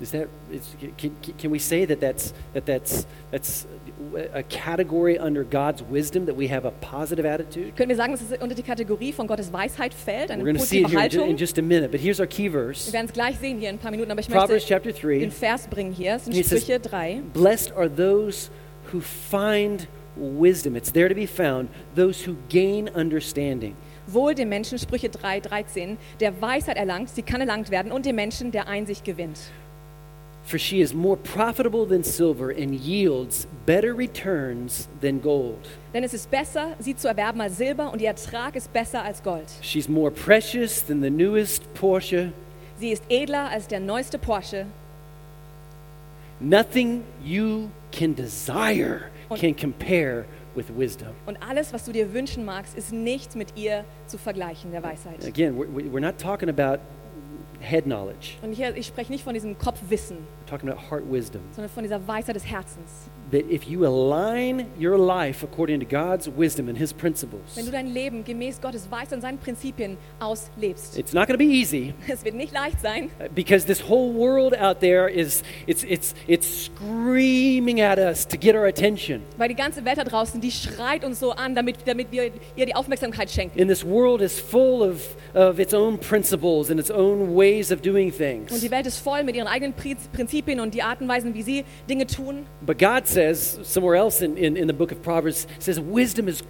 Is that is, can, can- we say that that's that that's that's a category under God's wisdom that we have a positive attitude? Können wir sagen, dass es unter die Kategorie von Gottes Weisheit fällt, eine We're going to see it positive here in ju- in Haltung? just a minute, but here's our key Wir verse. werden es gleich sehen hier in ein paar Minuten, aber ich Proverbs möchte chapter 3. den Vers bringen hier. Es sind says- Sprüche 3. Blessed are those who find wisdom. It's there to be found, those who gain understanding. Wohl dem Menschen, Sprüche 3, 13, der Weisheit erlangt, sie kann erlangt werden, und dem Menschen, der Einsicht gewinnt. For she is more profitable than silver and yields better returns than gold. Denn es ist besser, sie zu erwerben als Silber, und ihr Ertrag ist besser als Gold. She's more precious than the newest Porsche. Sie ist edler als der neueste Porsche. Nothing you can desire Und- can compare with wisdom. Und alles, was du dir wünschen magst, ist nicht mit ihr zu vergleichen, der Weisheit. Again, we're, we're not talking about head knowledge. Und hier, ich spreche nicht von diesem Kopfwissen, We're talking about heart wisdom. sondern von dieser Weisheit des Herzens. That if you align your life according to God's wisdom and His Wenn principles, du dein Leben gemäß Gottes Weisheit und seinen Prinzipien auslebst. it's not going to be easy Es wird nicht leicht sein, because this whole world out there is it's it's it's screaming at us to get our attention. weil die ganze Welt da draußen, die schreit uns so an, damit, damit wir ihr die Aufmerksamkeit schenken. And this world is full of, of its own principles and its own ways of doing Und things. die Welt ist voll mit ihren eigenen Prinz- Prinzipien und die Arten und Weisen, wie sie Dinge tun. But God says, somewhere else in, in, in the book of Proverbs, says wisdom is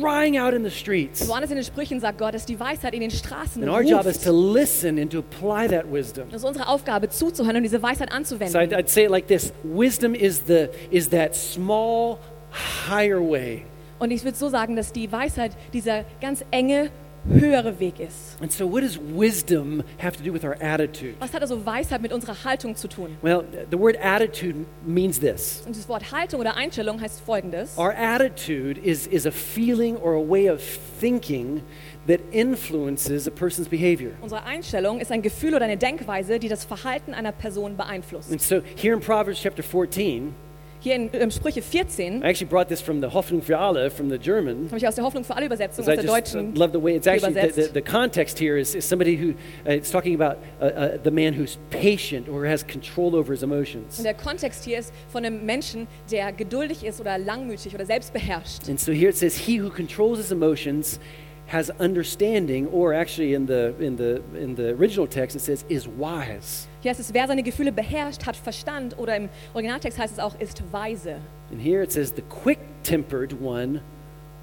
crying out in the streets. Woanders in den Sprüchen sagt Gott, dass die Weisheit in den Straßen And our job is to listen and to apply that wisdom. Das ist unsere Aufgabe, zuzuhören und diese Weisheit So I'd, anzuwenden. I'd say it like this wisdom is, the, is that small, higher way. Und ich würde so sagen, dass die Weisheit dieser ganz enge, höhere Weg ist. And so, what does wisdom have to do with our attitude? Was hat also Weisheit mit unserer Haltung zu tun? Well, the word attitude means this. Und das Wort Haltung oder Einstellung heißt folgendes. Our attitude is, is a feeling or a way of thinking that influences a person's behavior. Unsere Einstellung ist ein Gefühl oder eine Denkweise, die das Verhalten einer Person beeinflusst. And so, here in Proverbs chapter 14, Hier in, Sprüche 14 I actually brought this from the Hoffnung für alle, from the German. habe ich aus der Hoffnung für alle Übersetzung, aus I der uh, deutschen. love the way it's actually the, the, the context here is, is somebody who uh, it's talking about uh, uh, the man who's patient or has control over his emotions. Und der Kontext hier ist von einem Menschen, der geduldig ist oder langmütig oder selbstbeherrscht. And so here it says, "He who controls his emotions has understanding," or actually in the in the in the original text it says, "is wise." Hier heißt es, wer seine Gefühle beherrscht, hat Verstand oder im Originaltext heißt es auch, ist weise. And here it says, "The quick-tempered one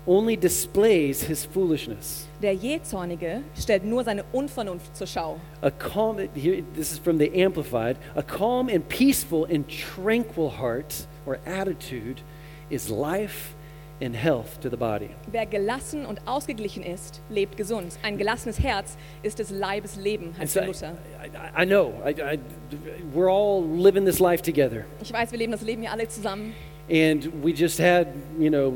only displays his foolishness." Der Jähzornige stellt nur seine Unvernunft zur Schau. A calm. Here, this is from the Amplified. A calm and peaceful and tranquil heart or attitude is life and health to the body. Wer gelassen und ausgeglichen ist, lebt gesund. Ein gelassenes Herz ist des Leibes Leben, heißt so der I, Luther. I, I know I, we're all living this life together, Ich weiß, wir leben das Leben hier alle zusammen. and we just had, you know,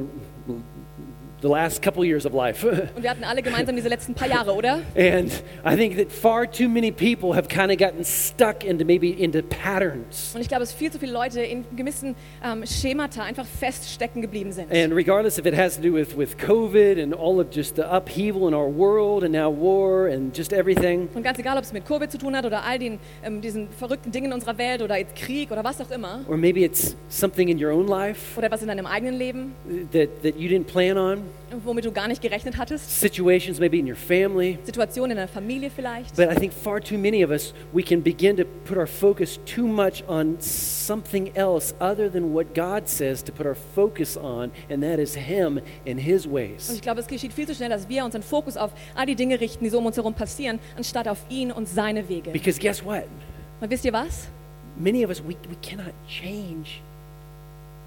the last couple years of life. Und wir hatten alle gemeinsam diese letzten paar Jahre, oder? and I think that far too many people have kind of gotten stuck into maybe into patterns. Und ich glaube, dass viel zu viele Leute in gewissen ähm, Schemata einfach feststecken geblieben sind. And regardless if it has to do with, with COVID and all of just the upheaval in our world and now war and just everything, Und ganz egal, ob es mit Covid zu tun hat oder all den, ähm, diesen verrückten Dingen in unserer Welt oder jetzt Krieg oder was auch immer. or maybe it's something in your own life Oder was in deinem eigenen Leben, that, that you didn't plan on, womit du gar nicht gerechnet hattest. situations maybe in your family. Situationen in deiner Familie vielleicht. But I think far too many of us, we can begin to put our focus too much on something else other than what God says to put our focus on, and that is Him and His Und ways. ich glaube, es geschieht viel zu schnell, dass wir unseren Fokus auf all die Dinge richten, die so um uns herum passieren, anstatt auf ihn und seine Wege. Because guess what? Und wisst ihr was? Many of us, we, we cannot change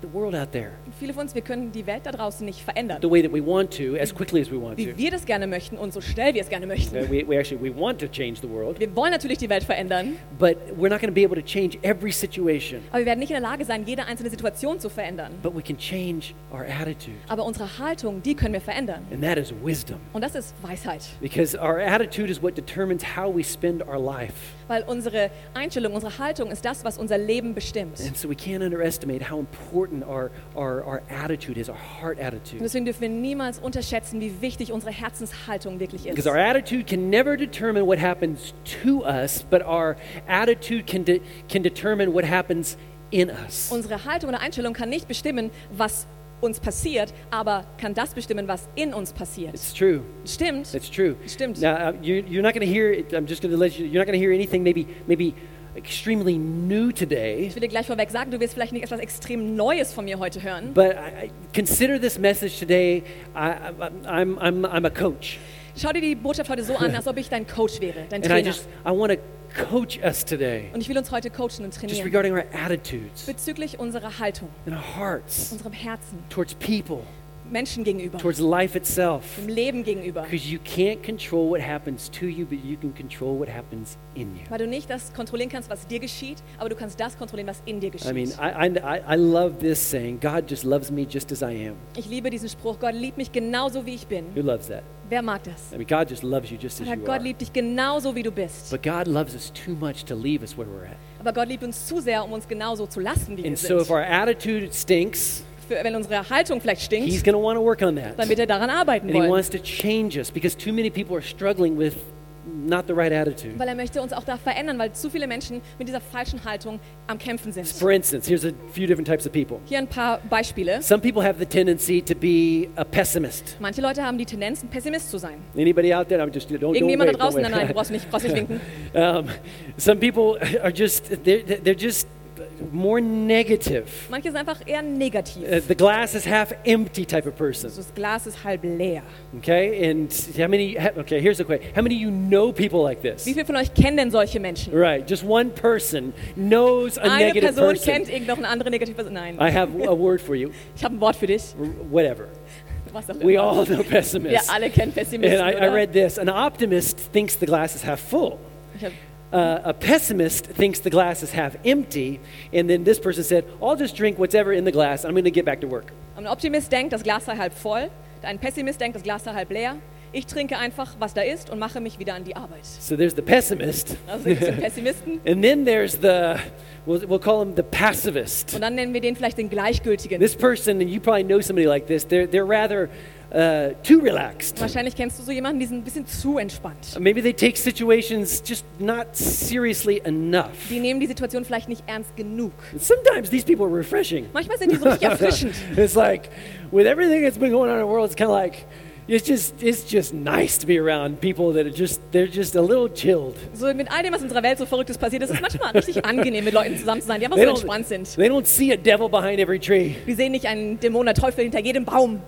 the world out there Viele von uns, wir können die Welt da draußen nicht verändern. the way that we want to, as quickly as we want to. Wie wir das gerne möchten und so schnell wir es gerne möchten. We, we actually we want to change the world, Wir wollen natürlich die Welt verändern, but we're not going to be able to change every situation. aber wir werden nicht in der Lage sein, jede einzelne Situation zu verändern. But we can change our attitude, Aber unsere Haltung, die können wir verändern. and that is wisdom. Und das ist Weisheit. Because our attitude is what determines how we spend our life. Weil unsere Einstellung, unsere Haltung ist das, was unser Leben bestimmt. And so we can't underestimate how important important our, our, our attitude is, our heart Und attitude. deswegen dürfen wir niemals unterschätzen, wie wichtig unsere Herzenshaltung wirklich Because ist. our attitude can never determine what happens to us, but our attitude can, de- can determine what happens in us. Unsere Haltung oder Einstellung kann nicht bestimmen, was uns passiert, aber kann das bestimmen, was in uns passiert. It's true. Stimmt. It's true. Stimmt. Now, uh, you, you're not going to hear, I'm just going to let you, you're not going to hear anything maybe, maybe extremely new today. Ich will dir gleich vorweg sagen, du wirst vielleicht nicht etwas extrem Neues von mir heute hören. But I, I consider this message today. I, I, I'm, I'm, I'm a coach, Schau dir die Botschaft heute so an, als ob ich dein Coach wäre, dein and I Trainer. just I want to coach us today, Und ich will uns heute coachen und just trainieren regarding our attitudes bezüglich unserer Haltung, and our hearts unserem Herzen, towards people, Menschen gegenüber, towards life itself. dem Leben gegenüber. Because you can't control what happens to you, but you can control what happens in you. Weil du nicht das kontrollieren kannst, was dir geschieht, aber du kannst das kontrollieren, was in dir geschieht. I mean, I, I, I- love this saying God just loves me just as I am. ich liebe diesen Spruch, Gott liebt mich genauso, wie ich bin. Who loves that? Wer mag das? I mean, God just loves you just as you Gott are. liebt dich genauso, wie du bist. But God loves us too much to leave us where we're at. Aber Gott liebt uns zu sehr, um uns genauso zu lassen, wie wir And so if sind. our attitude stinks, Für, wenn unsere Haltung vielleicht He's stinkt, going to want to work on that. dann wird er daran arbeiten And He wollen. wants to change us because too many people are struggling with not the right attitude. Weil er möchte uns auch da verändern, weil zu viele Menschen mit dieser falschen Haltung am Kämpfen sind. For instance, here's a few different types of people. Hier ein paar Beispiele. Some people have the tendency to be a pessimist. Manche Leute haben die Tendenz, ein Pessimist zu sein. Anybody out there? I'm just don't, don't Irgendjemand wave, da draußen? don't Nein, nein, du brauchst nicht, brauchst nicht winken. um, some people are just they're, they're just more negative. Manche sind einfach eher negativ. Uh, the glass is half empty type of person. Also das Glas ist halb leer. Okay, and how many? Okay, here's the question: How many of you know people like this? Wie viele von euch kennen denn solche Menschen? Right, just one person knows a Eine negative Person person. kennt irgend noch eine andere negative Person. Nein, I have a word for you. ich habe ein Wort für dich. Whatever. We all know Wir pessimists. alle kennen Pessimisten. And I, I read this: An optimist thinks the glass is half full. Uh, a pessimist thinks the glass is half empty, and then this person said, "I'll just drink whatever in the glass. I'm going to get back to work." ein Optimist denkt, das Glas sei halb voll. Ein Pessimist denkt, das Glas sei halb leer. Ich trinke einfach, was da ist und mache mich wieder an die Arbeit. So there's the pessimist, Also gibt es den Pessimisten and then there's the we'll, we'll call him the passivist. und dann nennen wir den vielleicht den Gleichgültigen. This person, and you probably know somebody like this. They're they're rather uh, too relaxed. Wahrscheinlich kennst du so jemanden, die sind ein bisschen zu entspannt. Maybe they take situations just not seriously enough. Die nehmen die Situation vielleicht nicht ernst genug. Sometimes these people are refreshing. Manchmal sind die so richtig erfrischend. it's like with everything that's been going on in the world, it's kind of like it's just it's just nice to be around people that are just they're just a little chilled. So mit all dem, was in unserer Welt so Verrücktes passiert ist, ist es manchmal richtig angenehm, mit Leuten zusammen zu sein, die einfach They so don't, entspannt sind. they don't see a devil behind every tree. Die sehen nicht einen Dämon, der Teufel hinter jedem Baum.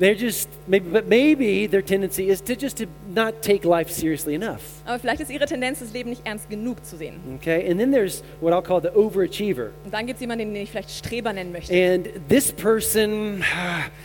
They're just maybe, but maybe their tendency is to just to not take life seriously enough. Aber vielleicht ist ihre Tendenz, das Leben nicht ernst genug zu sehen. Okay, and then there's what I'll call the overachiever, Und dann gibt es jemanden, den ich vielleicht Streber nennen möchte. and this person,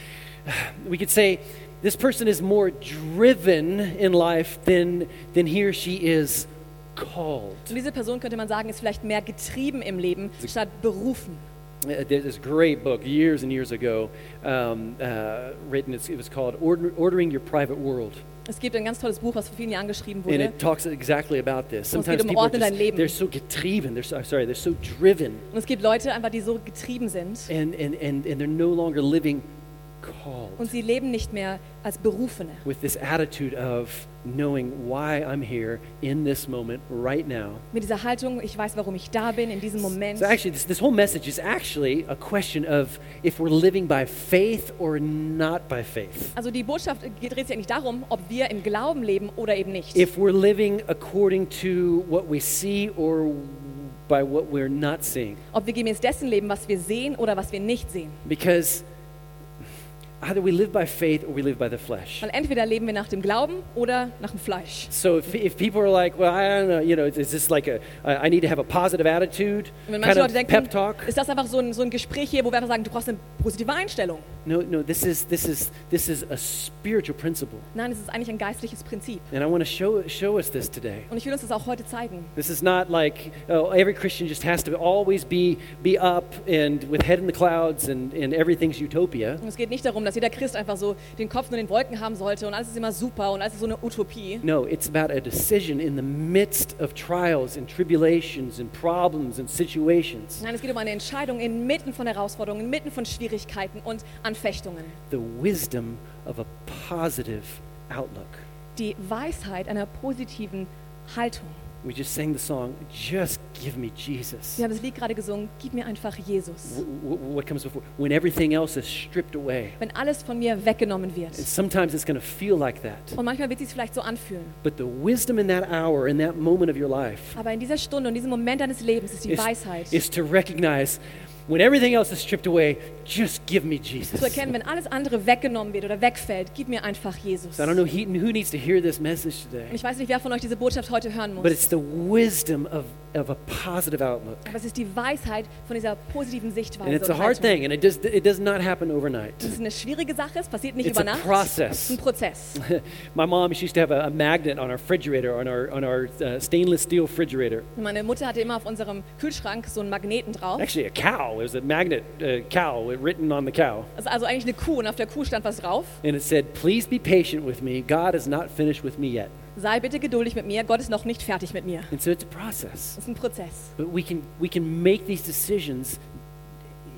we could say, this person is more driven in life than than he or she is called. Und diese Person könnte man sagen, ist vielleicht mehr getrieben im Leben, statt berufen. Uh, There's this great book years and years ago um, uh, written. It was called Order, Ordering Your Private World. Es gibt ein ganz tolles Buch, was vor vielen Jahren geschrieben And wurde. it talks exactly about this. Sometimes um people are just, Leben. they're so getrieben, they're so, sorry, they're so driven, Und es gibt Leute einfach, die so getrieben sind and, and, and, and they're no longer living und sie leben nicht mehr als Berufene. with this attitude of knowing why I'm here in this moment right now. Mit dieser Haltung, ich weiß, warum ich da bin, in diesem Moment. So actually, this, this whole message is actually a question of if we're living by faith or not by faith. Also die Botschaft dreht sich eigentlich darum, ob wir im Glauben leben oder eben nicht. if we're living according to what we see or by what we're not seeing. Ob wir gemäß dessen leben, was wir sehen oder was wir nicht sehen. Because either we live by faith or we live by the flesh. Weil entweder leben wir nach dem Glauben oder nach dem Fleisch. So if, if people are like, well, I don't know, you know, is this like a, I I need to have a positive attitude, kind manche of Leute denken, pep talk? ist das einfach so ein, so ein Gespräch hier, wo wir einfach sagen, du brauchst eine positive Einstellung. No, no, this is this is this is a spiritual principle. Nein, es ist eigentlich ein geistliches Prinzip. And I want to show show us this today. Und ich will uns das auch heute zeigen. This is not like oh, every Christian just has to always be be up and with head in the clouds and, and everything's utopia. Und es geht nicht darum, dass jeder Christ einfach so den Kopf nur in den Wolken haben sollte und alles ist immer super und alles ist so eine Utopie. No, it's about a decision in the midst of trials and tribulations and problems and situations. Nein, es geht um eine Entscheidung inmitten von Herausforderungen, inmitten von Schwierigkeiten und Anfechtungen. The wisdom of a positive outlook. Die Weisheit einer positiven Haltung. We just sang the song, Just Give Me Jesus. Wir haben das Lied gerade gesungen, gib mir einfach Jesus. What comes before? When everything else is stripped away. Wenn alles von mir weggenommen wird. And sometimes it's going to feel like that. Und manchmal wird es vielleicht so anfühlen. But the wisdom in that hour, in that moment of your life, Aber in dieser Stunde und diesem Moment deines Lebens ist die is, Weisheit, is to recognize when everything else is stripped away, just give me Jesus. zu erkennen, wenn alles andere weggenommen wird oder wegfällt, gib mir einfach Jesus. So I don't know he, who needs to hear this message Und today, ich weiß nicht, wer von euch diese Botschaft heute hören but muss. it's the wisdom of, of a positive outlook. Aber es ist die Weisheit von dieser positiven Sichtweise. And it's a und hard thing, and it does, it does not happen overnight. Das ist eine schwierige Sache, es passiert nicht It's über a Nacht. process. Es ist ein Prozess. My mom, she used to have a, a magnet on our refrigerator, on our, on our uh, stainless steel refrigerator. Und Meine Mutter hatte immer auf unserem Kühlschrank so einen Magneten drauf. Actually, a cow. It was a magnet uh, cow written on the cow. Das ist also eigentlich eine Kuh und auf der Kuh stand was drauf. And it said, Please be patient with me. God is not finished with me yet. Sei bitte geduldig mit mir, Gott ist noch nicht fertig mit mir. And so it's a process. Das ist ein Prozess. But we can, we can make these decisions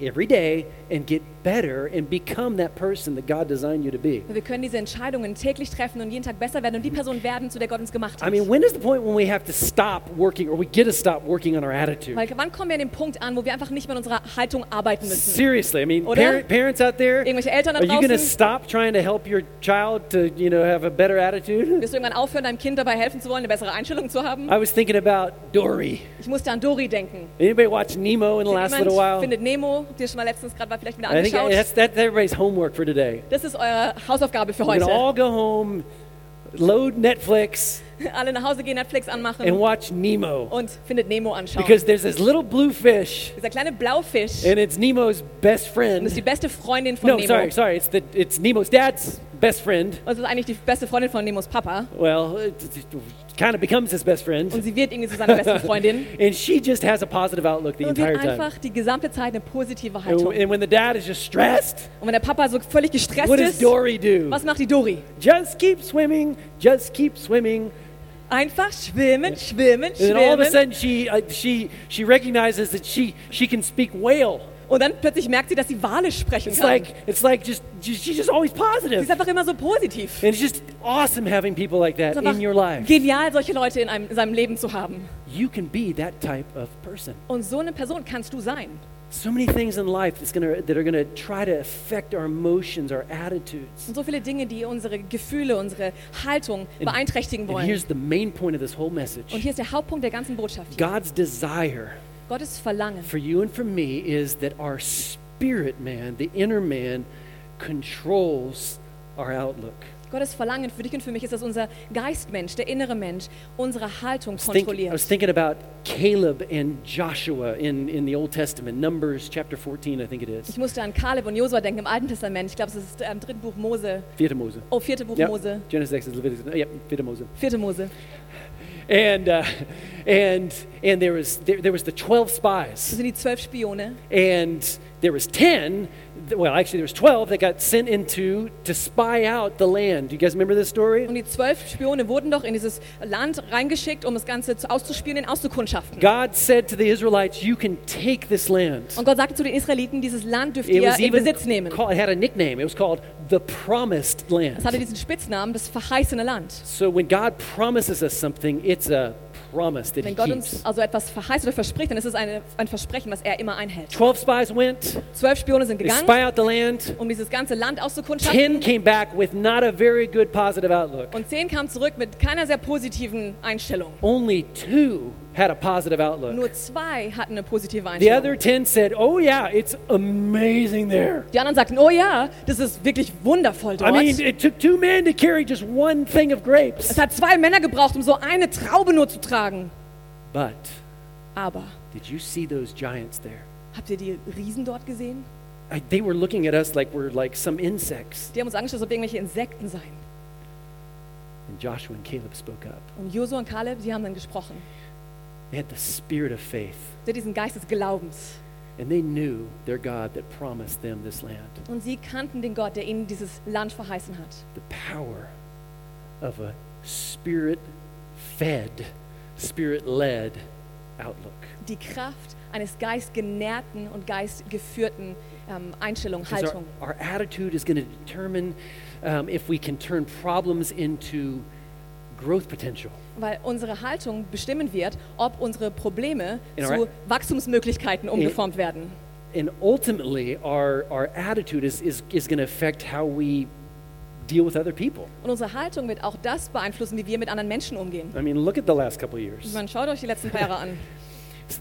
every day and get better and become that person that God designed you to be. Wir können diese Entscheidungen täglich treffen und jeden Tag besser werden und die Person werden, zu der Gott uns gemacht I hat. mean, when is the point when we have to stop working or we get to stop working on our attitude? Weil wann kommen wir an den Punkt an, wo wir einfach nicht mehr an unserer Haltung arbeiten müssen? Seriously, I mean, parent, parents out there, Irgendwelche Eltern da are you going to draußen? stop trying to help your child to, you know, have a better attitude? Wirst du irgendwann aufhören, deinem Kind dabei helfen zu wollen, eine bessere Einstellung zu haben? I was thinking about Dory. Ich musste an Dori denken. Anybody watch Nemo in the last little while? findet Nemo, dir schon mal letztens gerade mal vielleicht wieder I think angeschaut. that's, that's everybody's homework for today. Das ist eure uh, Hausaufgabe für We're going to heute. all go home, load Netflix, Alle nach Hause gehen, Netflix anmachen and watch Nemo. und findet Nemo anschauen. Because there's this little blue fish, Dieser kleine Blaufisch and it's Nemo's best und friend. ist die beste Freundin von No, Nemo. sorry, sorry. It's the it's Nemo's dad's best friend. Und es ist eigentlich die beste Freundin von Nemos Papa. Well, it, kind of becomes his best friend, Und sie wird irgendwie zu seiner besten Freundin. and she just has a positive outlook the Und entire time. einfach die gesamte Zeit eine positive And, Haltung. and when the dad is just stressed, Und wenn der Papa so völlig gestresst what does ist, Dory do? was macht die Dori? Just keep swimming, just keep swimming. Einfach schwimmen, schwimmen, schwimmen. And all of a sudden, she uh, she she recognizes that she she can speak whale. Und dann plötzlich merkt sie, dass sie Wale sprechen It's kann. like it's like just, she's just always Sie positive, ist einfach immer so positiv. and it's just awesome having people like Es that ist in your life. genial, solche Leute in, einem, in seinem Leben zu haben. You can be that type of person. Und so eine Person kannst du sein. So many things in life that's gonna, that are going to try to affect our emotions, our attitudes. Und so viele Dinge, die unsere Gefühle, unsere Haltung beeinträchtigen And wollen. here's the main point of this whole message Und hier ist der Hauptpunkt der ganzen Botschaft. Hier. God's desire Gottes Verlangen for you and for me is that our spirit man, the inner man, controls our outlook. Gottes Verlangen für dich und für mich ist, dass unser Geistmensch, der innere Mensch, unsere Haltung I was, think- I kontrolliert. was thinking about Caleb and Joshua in, in the Old Testament, Numbers chapter 14, I think it is. Ich musste an Kaleb und Josua denken im Alten Testament. Ich glaube, es ist im dritten Buch Mose. Vierte Mose. Oh, vierte Buch. Mose. Genesis, Exodus, Leviticus. Yep, Vierte Mose. Vierte Mose. And, uh, and, and there, was, there, there was the 12 Das spies. sind die zwölf Spione. And there was 10, well, actually there was 12 that got sent into to spy out the land. Do you guys remember this story? Und die zwölf Spione wurden doch in dieses Land reingeschickt, um das Ganze zu- auszuspielen, auszukundschaften. God said to the Israelites, you can take this land. Und Gott sagte zu den Israeliten, dieses Land dürft It ihr in Besitz nehmen. called, it had a nickname. It was called the promised Es hatte land. diesen Spitznamen, das verheißene Land. So when God promises us something, it's a promise that he Wenn Gott keeps. uns also etwas verheißt oder verspricht, dann ist es eine, ein Versprechen, was er immer einhält. 12 spies went, Zwölf Spione sind they gegangen, spy out the land. um dieses ganze Land 10 auszukundschaften. came back with not a very good positive outlook. Und zehn kamen zurück mit keiner sehr positiven Einstellung. Only two had a positive outlook. Nur zwei hatten eine positive The Einstellung. other 10 said, Oh, yeah, it's amazing there. Die anderen sagten, oh ja, das ist wirklich wundervoll I dort. mean, it took two men to carry just one thing of grapes. es hat zwei Männer gebraucht, um so eine Traube nur zu tragen. But Aber did you see those giants there? habt ihr die Riesen dort gesehen? I, they were looking at us like we're like some insects. Die haben uns angeschaut, als ob irgendwelche Insekten seien. And Joshua and Caleb spoke up. Und Josua und Kaleb, sie haben dann gesprochen. They had the spirit of faith, Sie hatten diesen Geist des Glaubens. and they knew their God that promised them this land. Und sie kannten den Gott, der ihnen dieses Land verheißen hat. The power of a spirit fed, spirit led outlook. Die Kraft eines geistgenährten und geistgeführten ähm, Einstellung, Haltung. Our, our attitude is going to determine um, if we can turn problems into growth potential. Weil unsere Haltung bestimmen wird, ob unsere Probleme In zu our- Wachstumsmöglichkeiten umgeformt werden. And ultimately, our, our attitude is, is, is going to affect how we deal with other people. Und unsere Haltung wird auch das beeinflussen, wie wir mit anderen Menschen umgehen. I mean, look at the last couple of years. Man schaut euch die letzten paar Jahre an.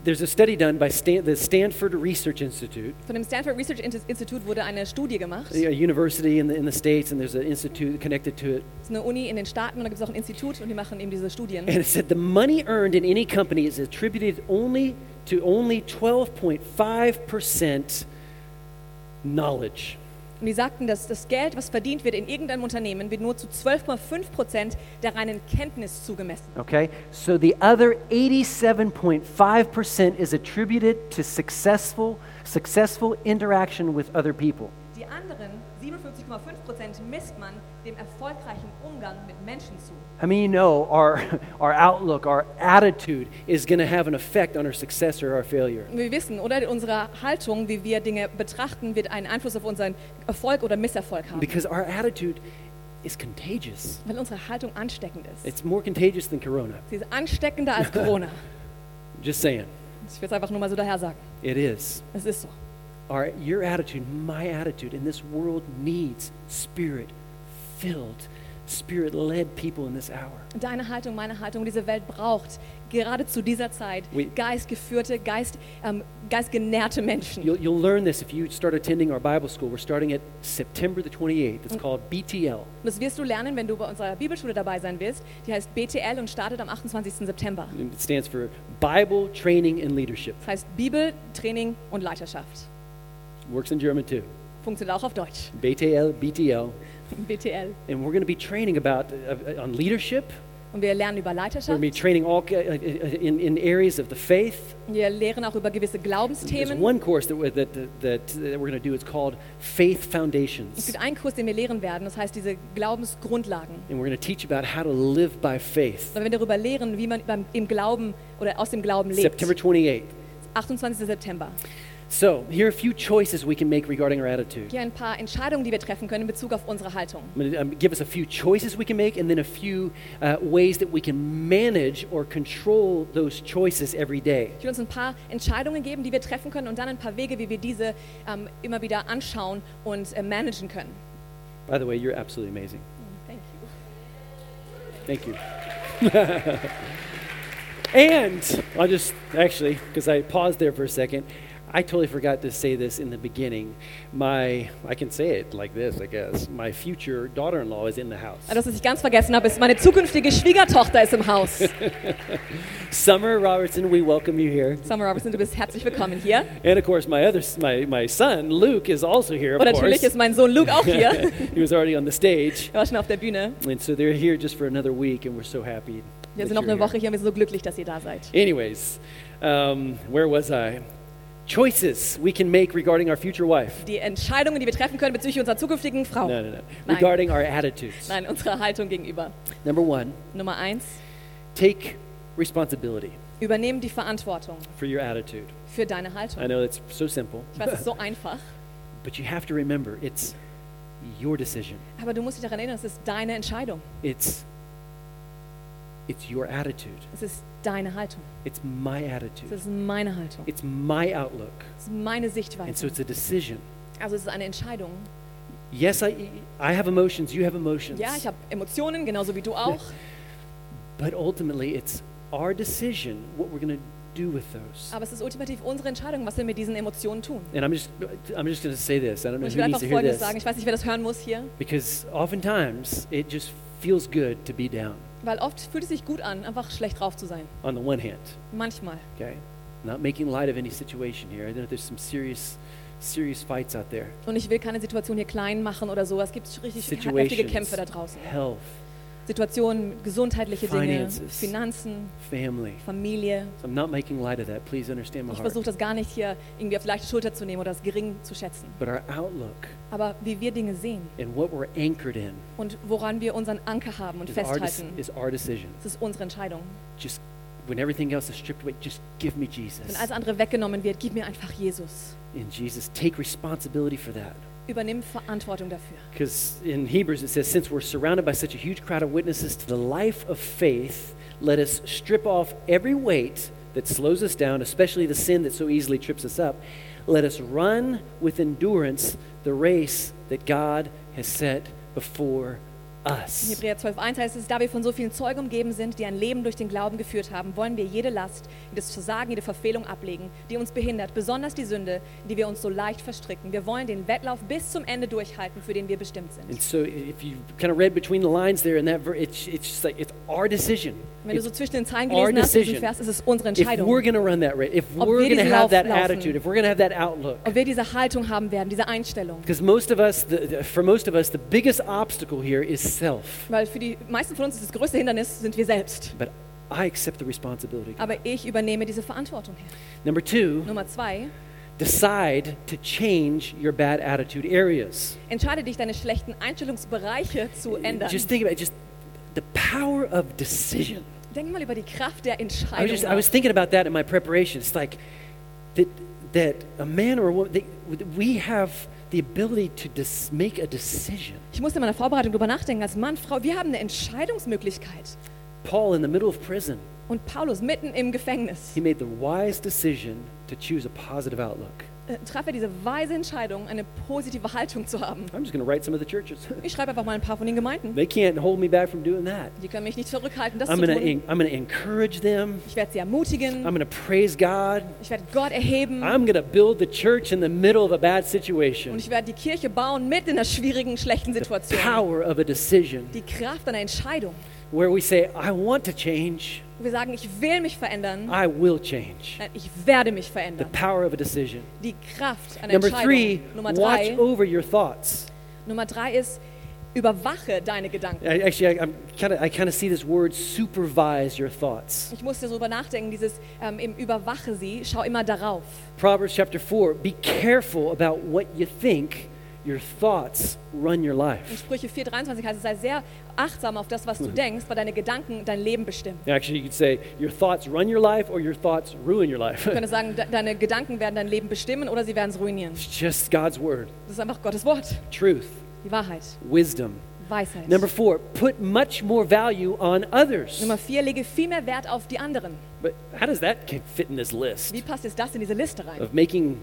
There's a study done by Stan, the Stanford Research Institute, Von dem Stanford Research Institute wurde eine Studie gemacht. a university in the, in the States, and there's an institute connected to it. Das ist eine Uni in den Staaten und da gibt es auch ein Institut und die machen eben diese Studien. And it said the money earned in any company is attributed only to only 12.5% knowledge. Und die sagten, dass das Geld, was verdient wird in irgendeinem Unternehmen, wird nur zu 12,5 Prozent der reinen Kenntnis zugemessen. Okay? So the other 87.5% is attributed to successful successful interaction with other people. Die anderen 57,5 Prozent misst man dem erfolgreichen Umgang mit Menschen zu. I mean, you know, our, our outlook, our attitude is going to have an effect on our success or our failure. Wir wissen, oder unsere Haltung, wie wir Dinge betrachten, wird einen Einfluss auf unseren Erfolg oder Misserfolg haben. Because our attitude is contagious. Weil unsere Haltung ansteckend ist. It's more contagious than corona. Sie ist ansteckender als Corona. Just saying. Ich will es einfach nur mal so daher sagen. It is. Es ist so. Our, your attitude, my attitude in this world needs spirit filled, spirit led people in this hour. Deine Haltung, meine Haltung, diese Welt braucht gerade zu dieser Zeit geistgeführte, Geist, ähm, geistgenährte Menschen. You'll, you'll learn this if you start attending our Bible school. We're starting at September the 28th. It's called BTL. Das wirst du lernen, wenn du bei unserer Bibelschule dabei sein willst. Die heißt BTL und startet am 28. September. It stands for Bible Training and Leadership. Das heißt Bibel, Training und Leiterschaft. Works in German too. Funktioniert auch auf Deutsch. BTL, BTL. BTL. And we're going to be training about uh, on leadership. Und wir lernen über We're going Leiterschaft. to be training all uh, uh, in, in areas of the faith. Wir lehren auch über gewisse There's Glaubensthemen. one course that, that, that, that we're going to do. It's called Faith Es Foundations. gibt einen Kurs, den wir lehren werden, das heißt diese Glaubensgrundlagen. And we're going to teach about how to live by faith. Werden wir darüber lehren, wie man beim, im Glauben oder aus dem Glauben lebt. September 28th. 28. September. So, here are a few choices we can make regarding our attitude. Hier ein paar Entscheidungen, die wir treffen können in Bezug auf unsere Haltung. I'm going to um, give us a few choices we can make and then a few uh, ways that we can manage or control those choices every day. Ich will uns ein paar Entscheidungen geben, die wir treffen können und dann ein paar Wege, wie wir diese ähm, immer wieder anschauen und äh, managen können. By the way, you're absolutely amazing. Thank you. Thank you. and I'll just actually, because I paused there for a second, I totally forgot to say this in the beginning. My, I can say it like this, I guess. My future daughter in law is in the house. Also, was ich ganz vergessen habe, ist, meine zukünftige Schwiegertochter ist im Haus. Summer Robertson, we welcome you here. Summer Robertson, du bist herzlich willkommen hier. And of course, my other, my, my son, Luke, is also here, of Und natürlich course. ist mein Sohn Luke auch hier. he was already on the stage. Er war schon auf der Bühne. And so they're here just for another week, and we're so happy. Wir sind noch eine. Woche hier und wir sind so glücklich, dass ihr da seid. Anyways, um, where was I? Choices we can make regarding our future wife. Die Entscheidungen, die wir treffen können bezüglich unserer zukünftigen Frau. No, no, no. Nein. Regarding our attitudes. Nein, unserer Haltung gegenüber. Number one, Nummer eins, take responsibility übernehmen die Verantwortung for your attitude. für deine I Haltung. know it's so simple, Ich weiß, es ist so einfach, but you have to remember it's your decision. aber du musst dich daran erinnern, es ist deine Entscheidung. It's it's your attitude. Es ist deine Haltung. It's my Es attitude. ist meine Haltung. It's my outlook. Es ist meine And so Sichtweise. it's a decision. Also es ist eine Entscheidung. Yes, I I have emotions, you have emotions. Ja, ich habe Emotionen, genauso wie du auch. But ultimately it's our decision what we're going to do with those. Aber es ist ultimativ unsere Entscheidung, was wir mit diesen Emotionen tun. And I'm just I'm just going to say this. I don't Und know ich who will needs einfach to hear Folgendes this. sagen. Ich weiß nicht, wer das hören muss hier. Because oftentimes it just feels good to be down Weil oft fühlt es sich gut an, einfach schlecht drauf zu sein. on the one hand, Manchmal. okay? Not making light of any situation here. I know there's some serious serious fights out there. Und ich will keine Situation hier klein machen oder so. Es gibt richtig heftige Kämpfe da draußen. health, Situationen, gesundheitliche Dinge, Finances. Finanzen, family. Familie. So I'm not making light of that. Please understand my Ich versuche das gar nicht hier irgendwie auf die leichte Schulter zu nehmen oder das gering zu schätzen. But our outlook Aber wie wir Dinge sehen and what we're anchored in und woran wir unseren Anker haben und is our, festhalten, is our decision. das ist unsere Entscheidung. Just when everything else is stripped away, just give me Wenn Jesus. alles andere weggenommen wird, gib mir einfach Jesus. In Jesus, take responsibility for that. Übernimm Verantwortung dafür. Because in Hebrews it says, since we're surrounded by such a huge crowd of witnesses to the life of faith, let us strip off every weight that slows us down, especially the sin that so easily trips us up. Let us run with endurance the race that God has set before In us. Hebräer 12,1 heißt es, da wir von so vielen Zeugen umgeben sind, die ein Leben durch den Glauben geführt haben, wollen wir jede Last, jedes Versagen, jede Verfehlung ablegen, die uns behindert, besonders die Sünde, in die wir uns so leicht verstricken. Wir wollen den Wettlauf bis zum Ende durchhalten, für den wir bestimmt sind. And so if you kind of read between the lines there in that it's, it's just like, it's our decision. Wenn du so zwischen den Zeilen gelesen hast, decision. Vers, ist es unsere if Entscheidung. we're going to run that race, if Ob we're wir going to diesen have Lauf that laufen. attitude, if we're going to have that outlook, Ob wir diese Haltung haben werden, diese Einstellung. Because most of us, the, the- for most of us, the biggest obstacle here is self. Weil für die meisten von uns das größte Hindernis, sind wir selbst. But I accept the responsibility. Aber ich übernehme diese Verantwortung. Number two, Nummer zwei, decide to change your bad attitude areas. entscheide dich, deine schlechten Einstellungsbereiche zu ändern. Just think about it, just the power of decision. Denk mal über die Kraft der I was, Entscheidung. just, I was nach. thinking about that in my preparation. It's like that, that a man or a woman, they, we have the ability to dis, make a decision. Ich musste in meiner Vorbereitung darüber nachdenken, als Mann, Frau, wir haben eine Entscheidungsmöglichkeit. Paul, in the middle of prison, Und Paulus mitten im Gefängnis he made the wise decision to choose a positive outlook. Äh, traf er diese weise Entscheidung, eine positive Haltung zu haben. I'm just going to write some of the churches. Ich schreibe einfach mal ein paar von den Gemeinden. They can't hold me back from doing that. Die können mich nicht zurückhalten, das I'm zu to tun. I'm going to encourage them. Ich werde sie ermutigen. I'm going to praise God. Ich werde Gott erheben. I'm going to build the church in the middle of a bad Und ich werde die Kirche bauen mit in einer schwierigen, schlechten Situation. Power of a decision Die Kraft einer Entscheidung. where we say, I want to change, wir sagen, ich will mich verändern. I will change. Nein, ich werde mich The verändern. power of a decision. Die Kraft einer Number Entscheidung. three, Nummer watch drei, over your thoughts. Nummer drei ist, überwache deine Gedanken. Actually, I, I'm kind of I kind of see this word supervise your thoughts. Ich musste darüber nachdenken, dieses ähm, im Überwache sie, schau immer darauf. Proverbs chapter 4 Be careful about what you think, your thoughts run your In life. Sprüche 4,23 heißt es, sei sehr achtsam auf das, was du denkst, weil deine Gedanken dein Leben bestimmen. Actually, you could say your thoughts run your life or your thoughts ruin your life. Du könntest sagen, de deine Gedanken werden dein Leben bestimmen oder sie werden es ruinieren. it's just God's word, Das ist einfach Gottes Wort, truth, die Wahrheit, wisdom. Weisheit. Number four, put much more value on others. Nummer vier, lege viel mehr Wert auf die anderen. But how does that fit in this list Wie passt jetzt das in diese Liste rein? of making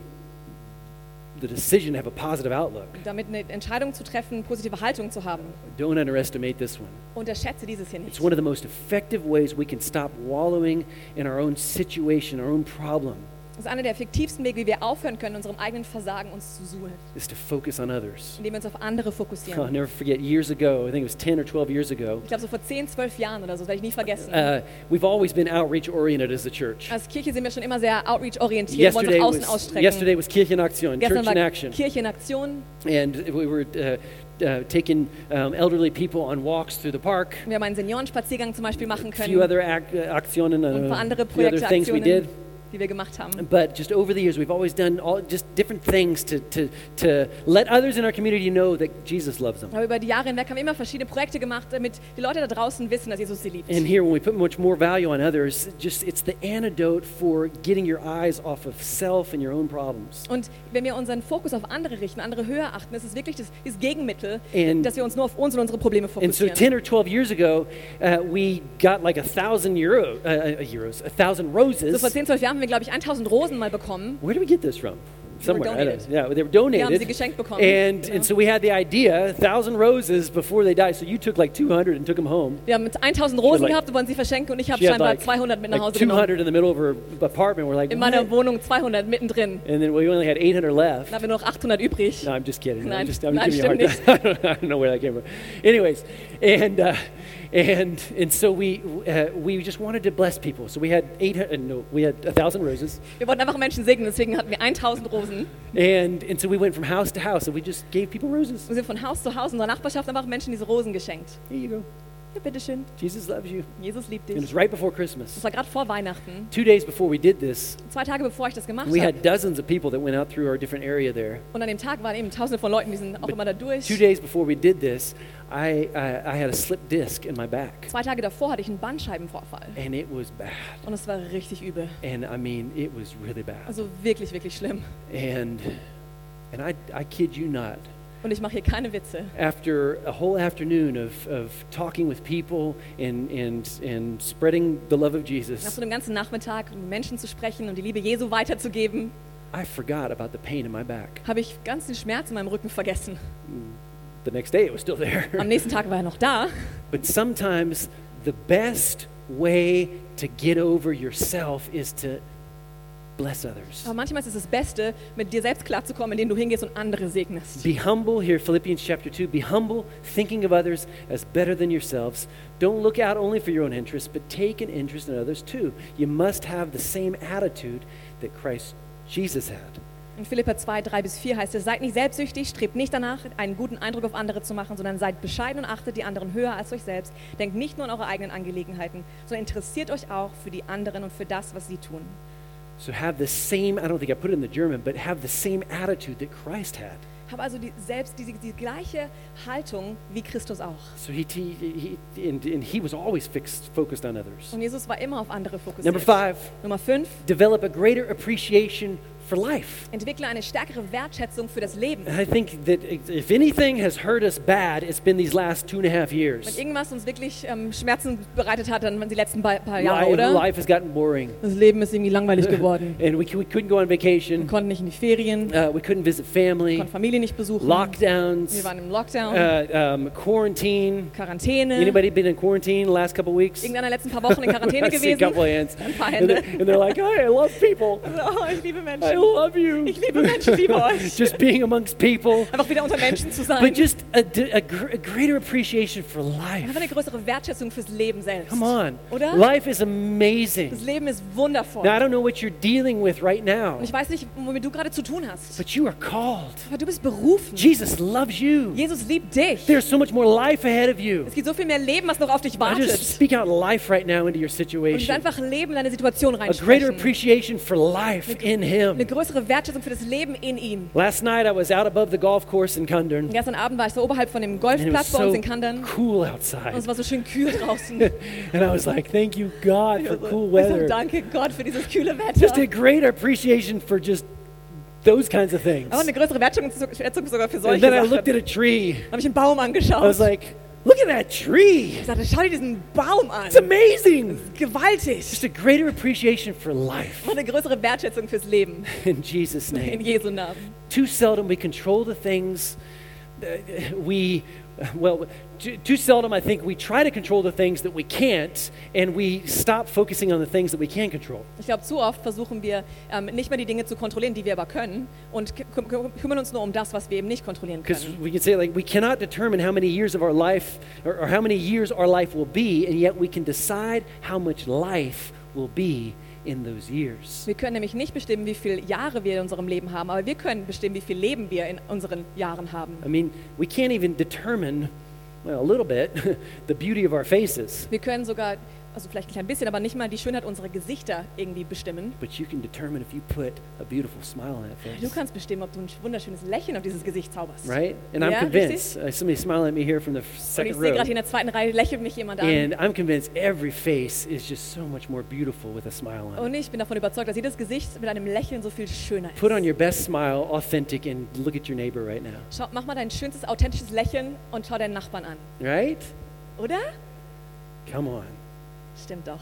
the decision to have a positive outlook? Damit eine Entscheidung zu treffen, positive Haltung zu haben. Don't underestimate this one. Unterschätze dieses hier nicht. It's one of the most effective ways we can stop wallowing in our own situation, our own problem, Das ist einer der effektivsten Wege, wie wir aufhören können, unserem eigenen Versagen uns zu suhlen, is to focus on others. indem wir uns auf andere I'll fokussieren. never forget years ago, I think it was 10 or 12 years ago, Ich glaube, so vor 10, 12 Jahren oder so, das werde ich nie vergessen. uh, we've always been outreach oriented as a church. Als Kirche sind wir schon immer sehr outreach-orientiert, wollen Yesterday uns nach außen was, ausstrecken. yesterday was Kirchenaktion, Gestern Church in Action. Kirche in Aktion. And we were uh, uh, taking um, elderly people on walks through the park. Wir haben einen Seniorenspaziergang zum Beispiel machen A few können other ac- uh, Aktionen, und ein paar uh, andere few other Projekte, things we did. Die wir gemacht haben. But just over the years, we've always done all just different things to, to, to let others in our community know that Jesus loves them. Aber über die Jahre hinweg haben wir immer verschiedene Projekte gemacht, damit die Leute da draußen wissen, dass Jesus sie liebt. And here, when we put much more value on others, just it's the antidote for getting your eyes off of self and your own problems. Und wenn wir unseren Fokus auf andere richten, andere höher achten, ist es wirklich das, das Gegenmittel, And- dass wir uns nur auf uns und unsere Probleme And so, fokussieren. 10 or 12 years ago, uh, we got like a thousand euro, uh, uh, euros, a thousand So roses. vor 10, 12 Jahren wir, glaube ich, 1000 Rosen mal bekommen. Where did we get this from? Somewhere. Donated. Yeah, they were Wir haben sie donated. geschenkt bekommen. And, Genau. and so we had the idea, a thousand roses before they died. So you took like 200 and took them home. Wir haben 1000 Rosen like- gehabt und wollen sie verschenken und ich habe scheinbar like, 200 mit nach like Hause genommen. 200 in the middle of her apartment. We're like, In meiner? Wohnung 200 mittendrin. And then we only had 800 left. Dann haben wir noch 800 übrig. No, I'm just kidding. I'm Nein, just, I'm nein, stimmt time. I don't know where that came from. Anyways, and uh, And and so we uh, we just wanted to bless people. So we had eight uh, no we had a thousand roses, Wir wollten einfach Menschen segnen, deswegen hatten wir 1000 Rosen. and and so we went from house to house and we just gave people roses. Wir sind von Haus zu Haus in unserer Nachbarschaft einfach Menschen diese Rosen geschenkt. Here you go. Ja, bitteschön. Jesus loves you. Jesus liebt And it dich. was right before Christmas. Das war gerade vor Weihnachten. Two days before we did this, Zwei Tage bevor ich das gemacht we habe. had dozens of people that went out through our different area there. Und an dem Tag waren eben tausende von Leuten, die sind auch immer da durch. Two days before we did this, I I, I had a slipped disc in my back, Zwei Tage davor hatte ich einen Bandscheibenvorfall. and it was bad. Und es war richtig übel. And I mean, it was really bad. Also wirklich, wirklich schlimm. And and I I kid you not. Und ich mache hier keine Witze. after a whole afternoon of, of talking with people and, and, and spreading the love of Nach Jesus, so einem ganzen Nachmittag mit Menschen zu sprechen und die Liebe Jesu weiterzugeben, I forgot about the pain in my back. habe ich ganz den Schmerz in meinem Rücken vergessen. The next day it was still there. Am nächsten Tag war er noch da. but sometimes the best way to get over yourself is to bless others. Aber manchmal ist es das Beste, mit dir selbst klarzukommen, indem du hingehst und andere segnest. Be humble, here, Philippians chapter 2. Be humble, thinking of others as better than yourselves. Don't look out only for your own interests, but take an interest in others too. You must have the same attitude that Christ Jesus had. In Philippa 2, 3 bis 4 heißt es, seid nicht selbstsüchtig, strebt nicht danach, einen guten Eindruck auf andere zu machen, sondern seid bescheiden und achtet die anderen höher als euch selbst. Denkt nicht nur an eure eigenen Angelegenheiten, sondern interessiert euch auch für die anderen und für das, was sie tun. So have the same, I don't think I put it in the German, but have the same attitude that Christ had. Habe also die, selbst diese, die gleiche Haltung wie Christus auch. So he, he, he and, and he was always fixed, focused on others. Und Jesus war immer auf andere fokussiert. Number five, Nummer 5. develop a greater appreciation for life. Entwickle eine stärkere Wertschätzung für das Leben. And I think that if anything has hurt us bad, it's been these last two and a half Wenn years. irgendwas uns wirklich ähm, Schmerzen bereitet hat, dann waren die letzten paar, paar Jahre, Life, oder? life has gotten boring. Das Leben ist irgendwie langweilig geworden. And we, we couldn't go on Wir vacation. konnten nicht in die Ferien, Uh, we couldn't visit family. konnten Familie nicht besuchen. Lockdowns. Wir waren im Lockdown, Uh, um, quarantine. Quarantäne. Anybody been in quarantine the last couple of weeks? Irgendeiner letzten paar Wochen in Quarantäne I see a gewesen. couple hands. Ein paar And Hände. they're, and they're like, "Hi, I love people. Oh, ich liebe I Menschen. love you." Ich liebe Menschen, ich liebe euch. Just being amongst people, Einfach wieder unter Menschen zu sein. but just a, a a greater appreciation for Einfach eine life. größere Wertschätzung fürs Leben selbst. Come on, Oder? life is Das amazing. Leben ist wundervoll. Now I don't know what you're dealing with right now, Und ich weiß nicht, womit du gerade zu tun hast. but you are called. Aber du bist berufen. Jesus loves you. Jesus liebt dich. There's so much more life ahead of you. Es gibt so viel mehr Leben, was noch auf dich I wartet. just speak out life right now into your Und situation. einfach Leben in deine Situation A greater reinsprechen. appreciation for life in Eine größere Wertschätzung für das Leben in ihm. Last night I was out above the golf course in Und gestern Abend war ich so oberhalb von dem and Golfplatz bei so uns in Kandern. cool Und outside. es war so schön kühl draußen. And I was like, thank you, God, for cool Also, weather. danke Gott für dieses kühle Just a Wetter. greater appreciation for just those kinds of things. Aber eine größere Wertschätzung sogar für And solche then I looked at a tree. Habe ich einen Baum I angeschaut. was like, look at that tree. sagte, schau dir diesen Baum an. It's amazing. Gewaltig. Just a greater appreciation for life. Eine größere Wertschätzung fürs Leben. In Jesus' name. In. Jesu Namen. Too seldom we control the things we, well, too, too seldom I think we try to control the things that we can't and we stop focusing on the things that we can control. Ich glaube, zu oft versuchen wir ähm, nicht mehr die Dinge zu kontrollieren, die wir aber können und kü- kü- kümmern uns nur um das, was wir eben nicht kontrollieren Because können. we can say, like, we cannot determine how many years of our life or, or how many years our life will be, and yet we can decide how much life will be in those years. Wir können nämlich nicht bestimmen, wie viele Jahre wir in unserem Leben haben, aber wir können bestimmen, wie viel Leben wir in unseren Jahren haben. I mean, we can't even determine, well, a little bit, the beauty of our faces, Wir können sogar, also vielleicht ein klein bisschen, aber nicht mal die Schönheit unserer Gesichter irgendwie bestimmen. but you can determine if you put a beautiful smile on that Du face. kannst bestimmen, ob du ein wunderschönes Lächeln auf dieses Gesicht zauberst. Right? And I'm Yeah, convinced, uh, somebody smiling at me here from the Und ich second sehe row, gerade in der zweiten Reihe, lächelt mich jemand an. and I'm convinced every face is just so much more beautiful with a smile on it. Und ich bin davon überzeugt, dass jedes Gesicht mit einem Lächeln so viel schöner ist. Put on your best smile, authentic, and look at your neighbor right now. Schau, mach mal dein schönstes, authentisches Lächeln und schau deinen Nachbarn an. Right? Oder? Come on. Stimmt doch.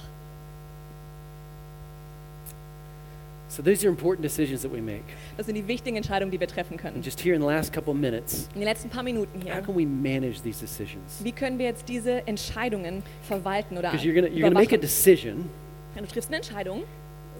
So these are important decisions that we make. Das sind die wichtigen Entscheidungen, die wir treffen And können. just here in the last couple minutes, In den letzten paar Minuten how hier. can we manage these decisions? Wie können wir jetzt diese Entscheidungen verwalten oder Because you're gonna you're gonna make a decision, Ja, Du triffst eine Entscheidung,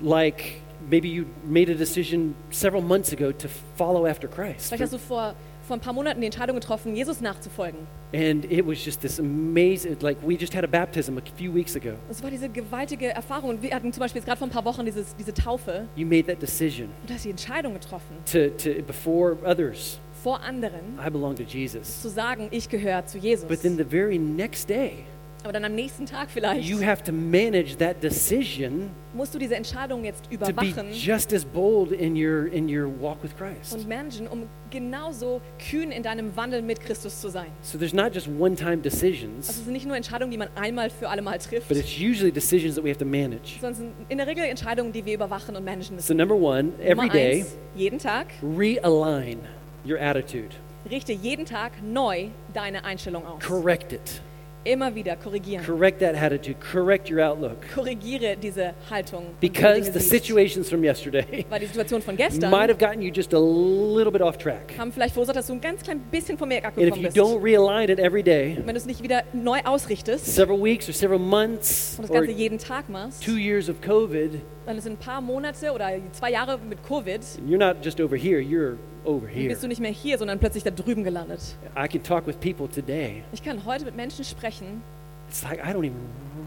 like maybe you made a decision several months ago to follow after Christ. vielleicht hast du vor vor ein paar Monaten die Entscheidung getroffen, Jesus nachzufolgen. And it was just this amazing, like we just had a baptism a few weeks ago. Es war diese gewaltige Erfahrung. Und wir hatten zum Beispiel jetzt gerade vor ein paar Wochen dieses, diese Taufe. You made that decision Und du hast die Entscheidung getroffen, to, to before others, vor anderen I belong to Jesus. zu sagen, ich gehöre zu Jesus. But then the very next day, Aber dann am nächsten Tag vielleicht you have to manage that decision musst du diese Entscheidung jetzt to be überwachen just as bold in your in your walk with Christ. und managen, um genauso kühn in deinem Wandel mit Christus zu sein. So there's not just one-time Also es decisions, sind nicht nur Entscheidungen, die man einmal für alle Mal trifft, but it's usually decisions that we have to manage. sondern in der Regel Entscheidungen, die wir überwachen und managen müssen. So number one, every Nummer day, eins, jeden Tag, realign your attitude. richte jeden Tag neu deine Einstellung aus. Correct it. Immer wieder korrigieren. Correct that attitude. Correct your outlook. Korrigiere diese Haltung. Because the situations from yesterday Weil die Situation von might gestern have gotten you just a little bit off track. haben vielleicht verursacht, dass du ein ganz klein bisschen vom Weg And if abgekommen you bist. don't realign it every day, Wenn du es nicht wieder neu ausrichtest several weeks or several months und das Ganze jeden Tag machst, two years of COVID, dann sind ein paar Monate oder zwei Jahre mit Covid, you're not just over here, you're over here. bist du nicht mehr hier, sondern plötzlich da drüben gelandet. I can talk with people today. Ich kann heute mit Menschen sprechen It's like I don't even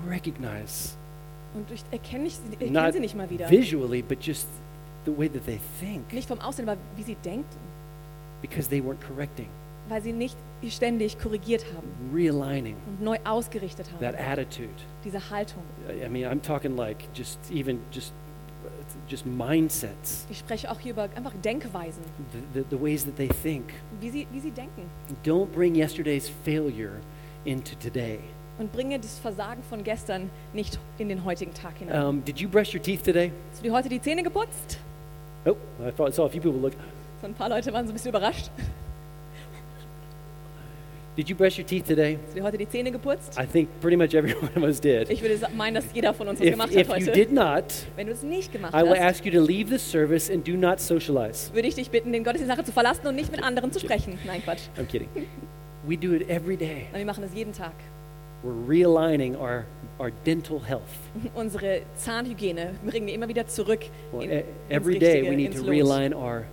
recognize, und ich erkenne, nicht, ich erkenne sie nicht mal wieder. visually, but just the way that they think Nicht vom Aussehen, aber wie sie denken, because they weren't correcting, weil sie nicht ständig korrigiert haben realigning und neu ausgerichtet that haben. attitude. Diese Haltung. I mean, I'm talking like just even just just mindsets, Ich spreche auch hier über einfach Denkweisen, the, the, the ways that they think. wie sie, wie sie denken. Don't bring yesterday's failure into today. Und bringe das Versagen von gestern nicht in den heutigen Tag hinein. Um, did you brush your teeth today? Hast du dir heute die Zähne geputzt? Oh, I thought, saw a few people look. So ein paar Leute waren so ein bisschen überrascht. Did you brush your teeth today? Hast du heute die Zähne geputzt? I think pretty much every one of us did. Ich würde meinen, dass jeder von uns das If, gemacht if hat you heute. did not, Wenn du es nicht gemacht I will hast, ask you to leave the service and do not socialize. würde ich dich bitten, den Gottesdienst nachher zu verlassen und nicht mit anderen zu sprechen. Nein, Quatsch. I'm kidding. We do it every day. Aber wir machen das jeden Tag. We're realigning our, our dental health. Unsere Zahnhygiene bringen wir immer wieder zurück Well, in, e- ins every day Richtige, we need ins to Lot. realign our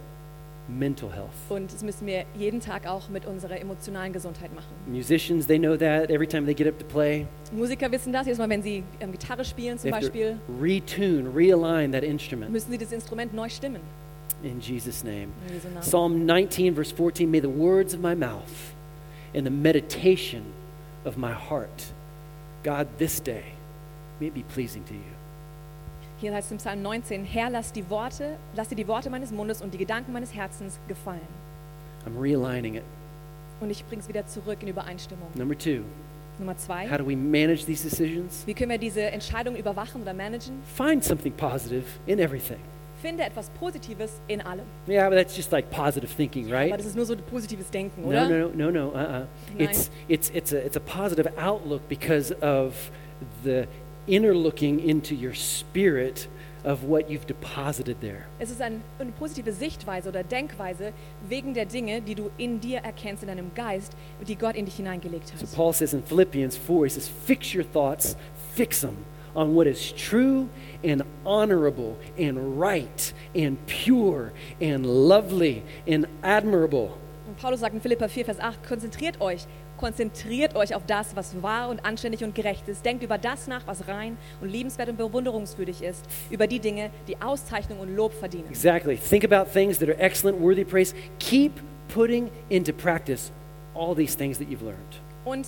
mental health. Und das müssen wir jeden Tag auch mit unserer emotionalen Gesundheit machen. Musicians, they know that every time they get up to play. Musiker wissen das, jedes Mal, wenn sie ähm, Gitarre spielen zum They Beispiel, retune, realign that instrument müssen sie das Instrument neu stimmen. in Jesus' name. In Jesu Namen. Psalm 19, verse 14 May the words of my mouth and the meditation of my heart, God, this day, may it be pleasing to you. Hier heißt es im Psalm 19, Herr, lass die Worte, lass dir die Worte meines Mundes und die Gedanken meines Herzens gefallen. I'm realigning it. Und ich bringe es wieder zurück in Übereinstimmung. Number two, Nummer zwei, how do we manage these decisions? wie können wir diese Entscheidung überwachen oder managen? Find something positive in everything. Finde etwas Positives in allem. Yeah, but that's just like positive thinking, Aber right? das ist nur so positives Denken, No, oder? no, no, no, uh-uh. It's, it's, it's, a, it's a positive outlook because of the inner looking into your spirit of what you've deposited there. Es ist ein, eine positive Sichtweise oder Denkweise wegen der Dinge, die du in dir erkennst, in deinem Geist, die Gott in dich hineingelegt So hat. Paul says in Philippians 4, he says, fix your thoughts, fix them on what is true and honorable and right and pure and lovely and admirable. Und Paulus sagt in Philippa 4, Vers 8, konzentriert euch, konzentriert euch auf das, was wahr und anständig und gerecht ist. Denkt über das nach, was rein und liebenswert und bewunderungswürdig ist. Über die Dinge, die Auszeichnung und Lob verdienen. Exactly. Think about things that are excellent, worthy praise. Keep putting into practice all these things that you've learned. Und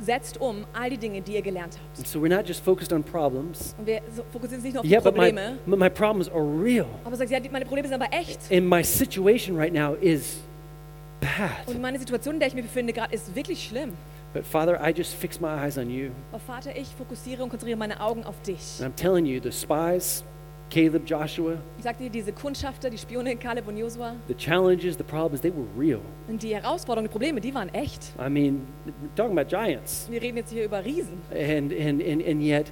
setzt um all die Dinge, die ihr gelernt habt. And so we're not just focused on problems. Und wir fokussieren uns nicht nur auf Yeah, die but my, Probleme, my problems are real. aber sagt, ja, meine Probleme sind aber echt. And my situation right now is bad. Und meine Situation, in der ich mich befinde gerade, ist wirklich schlimm. But Father, I just fix my eyes on you. Aber Vater, ich fokussiere und konzentriere meine Augen auf dich. And I'm telling you, the spies, Caleb, Joshua, Ich sagte dir, diese Kundschafter, die Spione, Kaleb und Josua, the challenges, the problems, they were real. und die Herausforderungen, die Probleme, die waren echt. I mean, we're talking about giants. Wir reden jetzt hier über Riesen. And, and, and, and yet,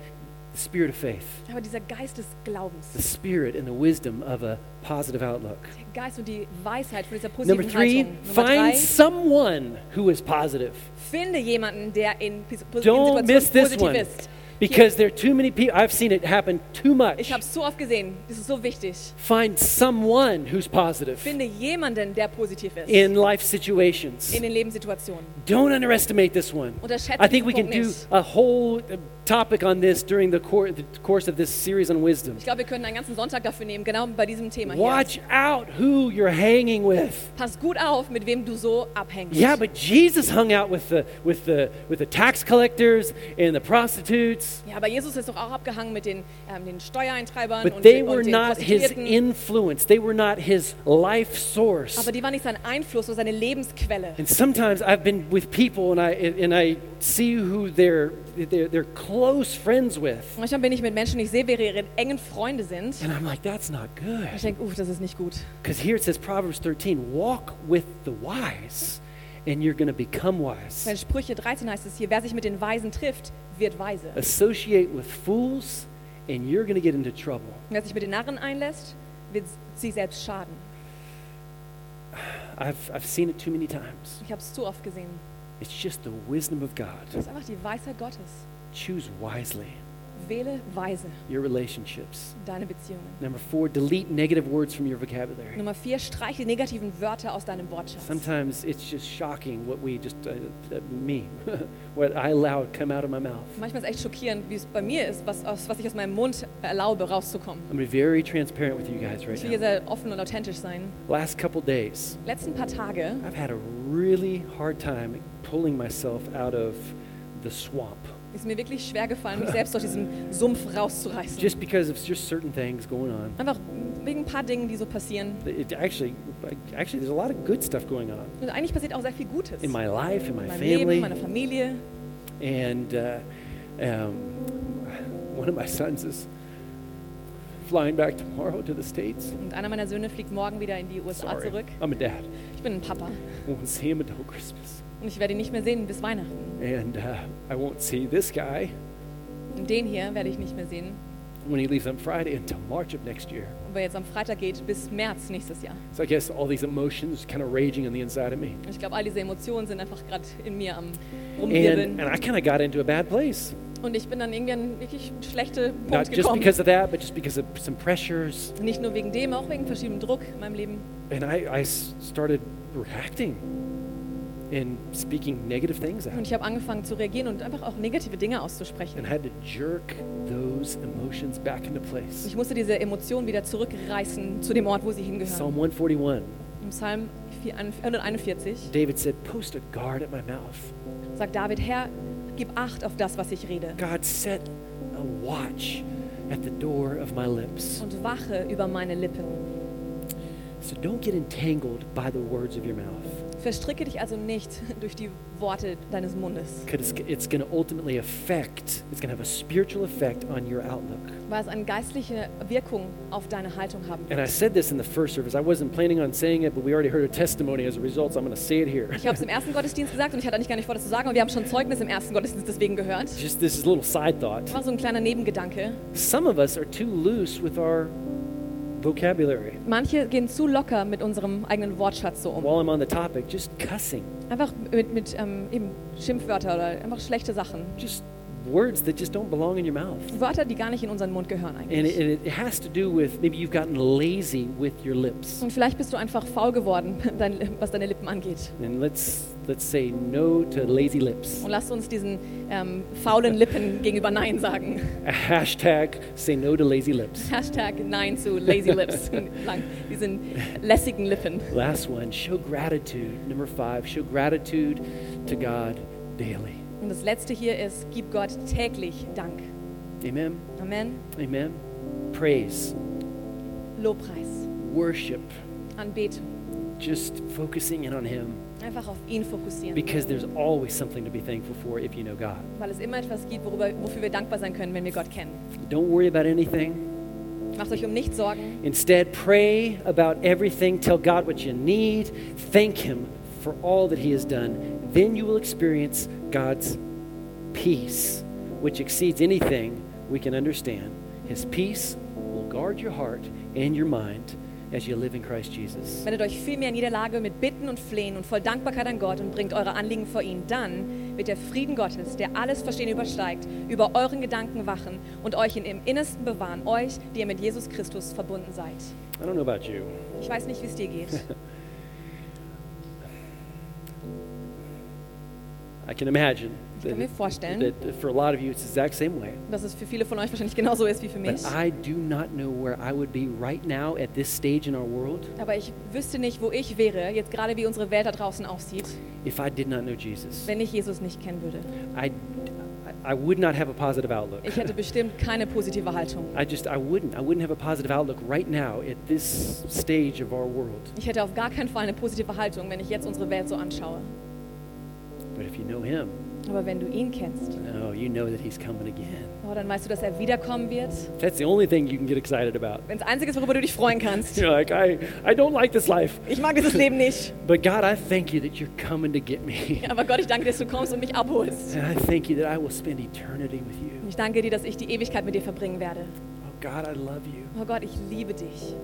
the spirit of faith, Aber dieser Geist des Glaubens, the spirit and the wisdom of a positive outlook. der Geist und die Weisheit von dieser Number three, Haltung. Nummer drei, find someone who is positive. finde jemanden, der in, in Don't miss this one. ist. Because there are too many people, I've seen it happen too much. Ich habe so oft gesehen. Das ist so wichtig. Find someone who's positive Finde jemanden, der positiv ist in life situations. in den Lebenssituationen. Don't underestimate this one. Unterschätze I think we can Punkt do a whole topic on this during the, cour- the course of this series on wisdom. Ich glaube, wir können einen ganzen Sonntag dafür nehmen, genau bei diesem Thema hier. Watch out who you're hanging with. Pass gut auf, mit wem du so abhängst. Yeah, but Jesus hung out with the with the with the tax collectors and the prostitutes, Ja, aber Jesus ist doch auch abgehangen mit den, ähm, den Steuereintreibern but und, they were und den not his influence. They were not his life source. Aber die waren nicht sein Einfluss oder seine Lebensquelle. And sometimes I've been with people and I and I see who they're they're, they're close friends with, Manchmal bin ich mit Menschen, ich sehe, wer ihre engen Freunde sind. and I'm like, that's not Ich good. denke, uff, das ist nicht gut. Because here it says Proverbs 13, walk with the wise, and you're going to become wise. Bei Sprüche 13 heißt es hier, wer sich mit den Weisen trifft, wird weise. Associate with fools, and you're going to get into trouble. Wer sich mit den Narren einlässt, wird sich selbst schaden. I've, I've seen it too many times. Ich habe es zu oft gesehen. It's just the wisdom of God. Das ist einfach die Weisheit Gottes. Choose wisely Wähle weise your relationships. deine Beziehungen. Number four, delete negative words from your vocabulary. Nummer vier, streiche die negativen Wörter aus deinem Wortschatz. Sometimes it's just shocking what we just, uh, uh, me, what I allow come out of my mouth. Manchmal ist echt schockierend, wie es bei mir ist, was, aus, was ich aus meinem Mund erlaube, rauszukommen. I'm be very transparent with you guys right Ich will now. sehr offen und authentisch sein. Last couple days, Letzten paar Tage I've had a really hard time pulling myself out of the swamp ist mir wirklich schwer gefallen, mich selbst aus diesem Sumpf rauszureißen. just because of just certain things going on. Einfach wegen ein paar Dingen, die so passieren. It actually, actually, there's a lot of good stuff going on Und eigentlich passiert auch sehr viel Gutes. in my life, in my in meinem Leben, family, meiner Familie. and uh, um, one of my sons is flying back tomorrow to the states. Und einer meiner Söhne fliegt morgen wieder in die USA Sorry, zurück. I'm a dad. Bin ein Papa. Won't see him until Christmas, Und ich werde ihn nicht mehr sehen bis Weihnachten. and uh, I won't see this guy Und den hier werde ich nicht mehr sehen. when he leaves on Friday until March of next year. Und wer jetzt am Freitag geht, bis März nächstes Jahr. So I guess all these emotions kind of raging on the inside of me. Und ich glaube, all diese Emotionen sind einfach gerade in mir am And, Rumwirbeln. and I kind of got into a bad place. Und ich bin dann irgendwie an wirklich schlechte Not Punkt just gekommen. because of that, but just because of some pressures. Nicht nur wegen dem, auch wegen verschiedenem Druck in meinem Leben. And I, I started reacting and speaking negative things Und out. ich habe angefangen zu reagieren und einfach auch negative Dinge auszusprechen. And had to jerk those emotions back into place. Ich musste diese Emotionen wieder zurückreißen zu dem Ort, wo sie hingehören. Psalm 141, Im Psalm 141 David said, Post a guard at my mouth. sagt David, Herr, gib Acht auf das, was ich rede God, set a watch at the door of my lips. und wache über meine Lippen. So don't get entangled by the words of your mouth. Verstricke dich also nicht durch die Worte deines Mundes, Because it's, it's going to ultimately affect, it's going to have a spiritual effect on your outlook. Weil es eine geistliche Wirkung auf deine Haltung haben And I said this in the first service. I wasn't planning on saying it, but we already heard a testimony as a result, so I'm going to say it here. Ich habe es im ersten Gottesdienst gesagt und ich hatte eigentlich gar nicht vor, das zu sagen, aber wir haben schon Zeugnis im ersten Gottesdienst deswegen gehört. Just this little side thought. War so ein kleiner Nebengedanke. Some of us are too loose with our vocabulary. Manche gehen zu locker mit unserem eigenen Wortschatz so um. While I'm on the topic, just cussing, Einfach mit, mit ähm, eben Schimpfwörter oder einfach schlechte Sachen. just words that just don't belong in your mouth. Wörter, die gar nicht in unseren Mund gehören And eigentlich. it, it has to do with maybe you've gotten lazy with your lips. Und vielleicht bist du einfach faul geworden, was deine Lippen angeht. And let's let's say no to lazy lips. Und lasst uns diesen ähm, faulen Lippen gegenüber Nein sagen. Hashtag say no to lazy lips. Hashtag Nein zu Lazy Lips. Diesen lässigen Lippen. Last one, show gratitude. Number five, show gratitude to God daily. Und das letzte hier ist, gib Gott täglich Dank. Amen. Amen. Amen. Praise, Lobpreis, worship, Anbetung. just focusing in on Him Einfach auf ihn fokussieren. because there's always something to be thankful for if you know God. Weil es immer etwas gibt, worüber, wofür wir dankbar sein können, wenn wir Gott kennen. Don't worry about anything. Macht euch um nichts Sorgen. Instead, pray about everything. Tell God what you need. Thank Him for all that He has done. Then you will experience God's peace, which exceeds anything we can understand. His peace will guard your heart and your mind as you live in Christ Jesus. Wendet euch vielmehr in jeder Lage mit Bitten und Flehen und voll Dankbarkeit an Gott und bringt eure Anliegen vor ihn. Dann wird der Frieden Gottes, der alles Verstehen übersteigt, über euren Gedanken wachen und euch in im Innersten bewahren, euch, die ihr mit Jesus Christus verbunden seid. I don't know about you. Ich weiß nicht, wie es dir geht. I can imagine Ich kann mir vorstellen, that for a lot of you it's the exact same way. dass es für viele von euch wahrscheinlich genauso ist wie für mich. But I do not know where I would be right now at this stage in our world Aber ich wüsste nicht, wo ich wäre, jetzt gerade wie unsere Welt da draußen aussieht, if I did not know Jesus. wenn ich Jesus nicht kennen würde. I, I would not have a positive outlook. Ich hätte bestimmt keine positive Haltung. I just, I wouldn't. I wouldn't have a positive outlook right now at this stage of our world. Ich hätte auf gar keinen Fall eine positive Haltung, wenn ich jetzt unsere Welt so anschaue. But if you know Him, Aber wenn du ihn kennst, oh, you know that He's coming again. oh, dann weißt du, dass er wiederkommen wird. That's the only thing you can get excited about. Wenn es einzige ist, worüber du dich freuen kannst. You're like, I, I don't like this life. Ich mag dieses Leben nicht. But God, I thank you that you're coming to get me. Aber Gott, ich danke dir, dass du kommst und mich abholst. And I thank you that I will spend eternity with you. Ich danke dir, dass ich die Ewigkeit mit dir verbringen werde. Oh, God, I love you. Oh Gott, ich liebe dich.